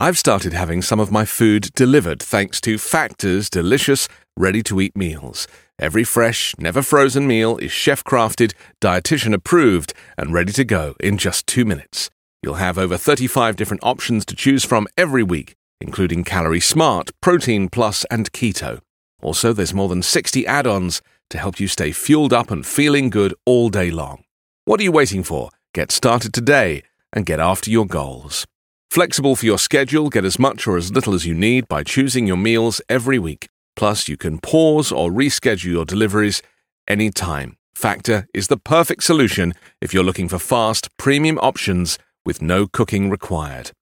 I've started having some of my food delivered thanks to Factor's delicious, ready to eat meals. Every fresh, never frozen meal is chef crafted, dietitian approved, and ready to go in just two minutes. You'll have over 35 different options to choose from every week, including Calorie Smart, Protein Plus, and Keto. Also, there's more than 60 add ons to help you stay fueled up and feeling good all day long. What are you waiting for? Get started today and get after your goals. Flexible for your schedule, get as much or as little as you need by choosing your meals every week. Plus, you can pause or reschedule your deliveries anytime. Factor is the perfect solution if you're looking for fast, premium options with no cooking required.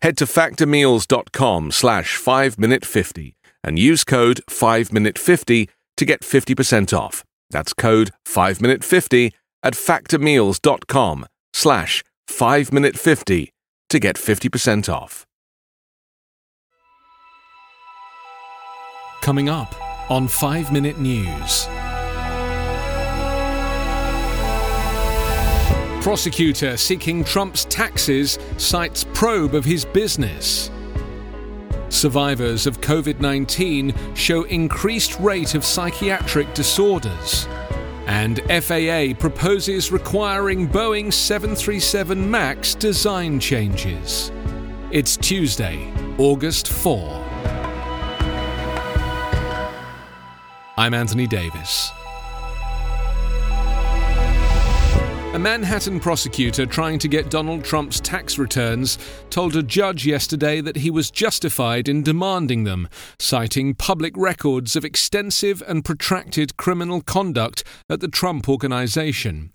Head to factormeals.com slash 5minute50 and use code 5minute50 to get 50% off. That's code 5minute50 at factormeals.com slash 5minute50 to get 50% off. Coming up on 5 Minute News. Prosecutor seeking Trump's taxes cites probe of his business. Survivors of COVID 19 show increased rate of psychiatric disorders. And FAA proposes requiring Boeing 737 MAX design changes. It's Tuesday, August 4. I'm Anthony Davis. A Manhattan prosecutor trying to get Donald Trump's tax returns told a judge yesterday that he was justified in demanding them, citing public records of extensive and protracted criminal conduct at the Trump Organization.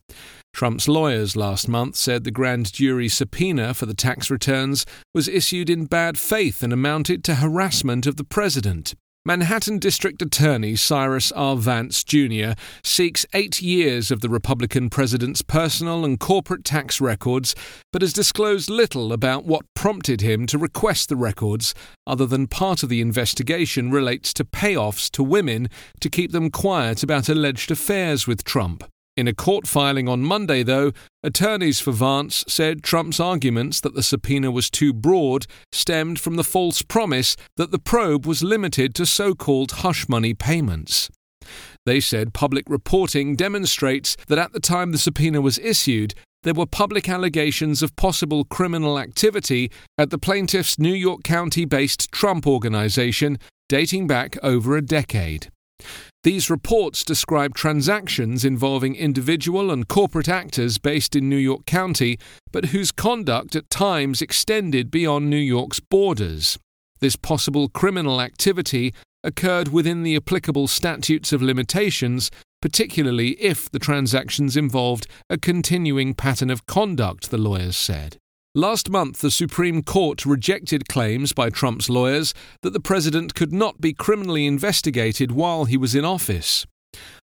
Trump's lawyers last month said the grand jury subpoena for the tax returns was issued in bad faith and amounted to harassment of the president. Manhattan District Attorney Cyrus R. Vance Jr. seeks eight years of the Republican president's personal and corporate tax records, but has disclosed little about what prompted him to request the records, other than part of the investigation relates to payoffs to women to keep them quiet about alleged affairs with Trump. In a court filing on Monday, though, attorneys for Vance said Trump's arguments that the subpoena was too broad stemmed from the false promise that the probe was limited to so called hush money payments. They said public reporting demonstrates that at the time the subpoena was issued, there were public allegations of possible criminal activity at the plaintiff's New York County based Trump organization dating back over a decade. These reports describe transactions involving individual and corporate actors based in New York County, but whose conduct at times extended beyond New York's borders. This possible criminal activity occurred within the applicable statutes of limitations, particularly if the transactions involved a continuing pattern of conduct, the lawyers said. Last month, the Supreme Court rejected claims by Trump's lawyers that the president could not be criminally investigated while he was in office.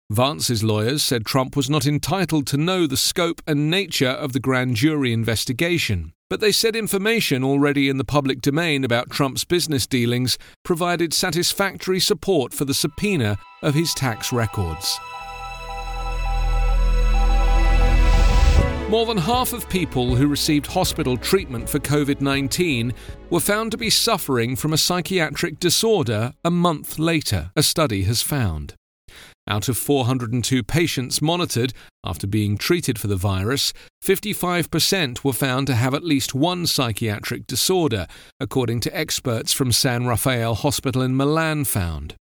Vance's lawyers said Trump was not entitled to know the scope and nature of the grand jury investigation, but they said information already in the public domain about Trump's business dealings provided satisfactory support for the subpoena of his tax records. More than half of people who received hospital treatment for COVID 19 were found to be suffering from a psychiatric disorder a month later, a study has found. Out of 402 patients monitored after being treated for the virus, 55% were found to have at least one psychiatric disorder, according to experts from San Raffaele Hospital in Milan found.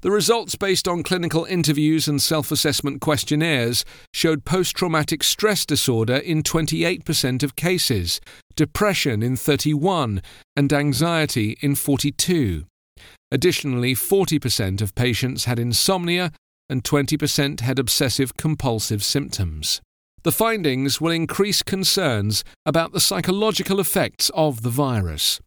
The results, based on clinical interviews and self assessment questionnaires, showed post traumatic stress disorder in 28% of cases, depression in 31, and anxiety in 42. Additionally, 40% of patients had insomnia and 20% had obsessive compulsive symptoms. The findings will increase concerns about the psychological effects of the virus.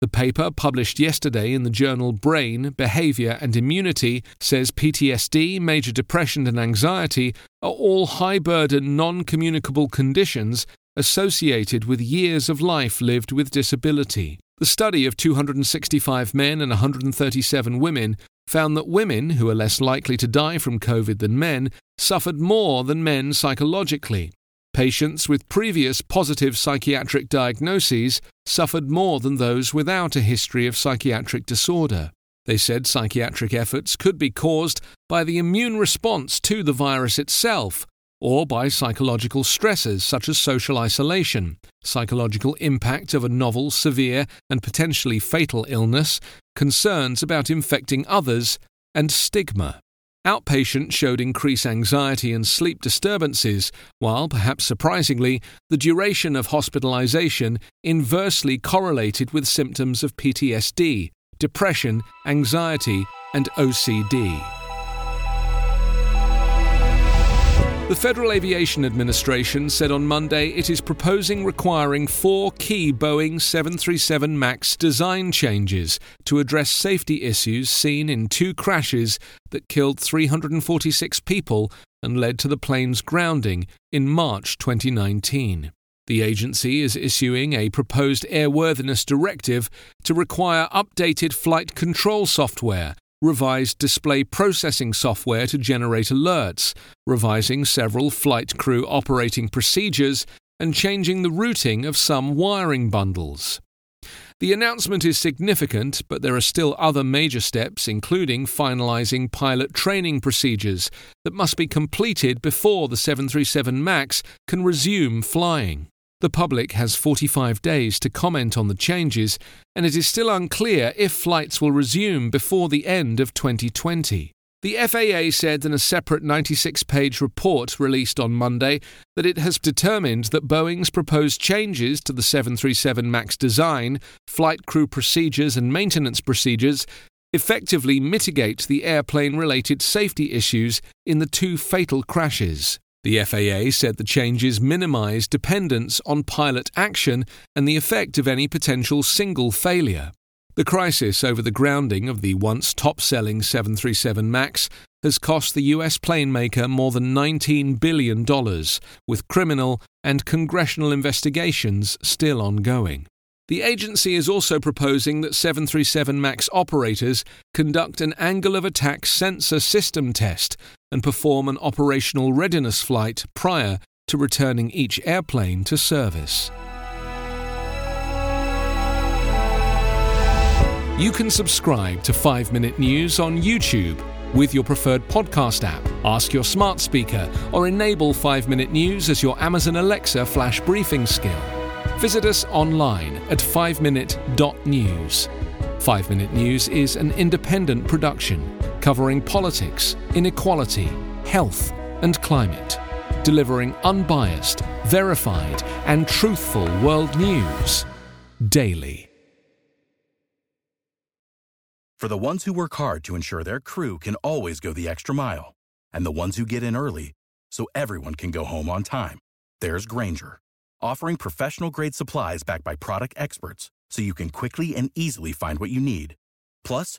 The paper, published yesterday in the journal Brain, Behavior and Immunity, says PTSD, major depression, and anxiety are all high burden, non communicable conditions associated with years of life lived with disability. The study of 265 men and 137 women found that women, who are less likely to die from COVID than men, suffered more than men psychologically. Patients with previous positive psychiatric diagnoses suffered more than those without a history of psychiatric disorder. They said psychiatric efforts could be caused by the immune response to the virus itself or by psychological stresses such as social isolation, psychological impact of a novel, severe, and potentially fatal illness, concerns about infecting others, and stigma. Outpatient showed increased anxiety and sleep disturbances, while, perhaps surprisingly, the duration of hospitalization inversely correlated with symptoms of PTSD, depression, anxiety, and OCD. The Federal Aviation Administration said on Monday it is proposing requiring four key Boeing 737 MAX design changes to address safety issues seen in two crashes that killed 346 people and led to the plane's grounding in March 2019. The agency is issuing a proposed airworthiness directive to require updated flight control software revised display processing software to generate alerts, revising several flight crew operating procedures, and changing the routing of some wiring bundles. The announcement is significant, but there are still other major steps, including finalizing pilot training procedures that must be completed before the 737 MAX can resume flying. The public has 45 days to comment on the changes, and it is still unclear if flights will resume before the end of 2020. The FAA said in a separate 96 page report released on Monday that it has determined that Boeing's proposed changes to the 737 MAX design, flight crew procedures, and maintenance procedures effectively mitigate the airplane related safety issues in the two fatal crashes. The FAA said the changes minimize dependence on pilot action and the effect of any potential single failure. The crisis over the grounding of the once top selling 737 MAX has cost the US plane maker more than $19 billion, with criminal and congressional investigations still ongoing. The agency is also proposing that 737 MAX operators conduct an angle of attack sensor system test and perform an operational readiness flight prior to returning each airplane to service. You can subscribe to 5 Minute News on YouTube with your preferred podcast app. Ask your smart speaker or enable 5 Minute News as your Amazon Alexa flash briefing skill. Visit us online at 5minute.news. 5 Minute News is an independent production covering politics, inequality, health, and climate, delivering unbiased, verified, and truthful world news daily. For the ones who work hard to ensure their crew can always go the extra mile, and the ones who get in early so everyone can go home on time, there's Grainger offering professional grade supplies backed by product experts so you can quickly and easily find what you need. Plus,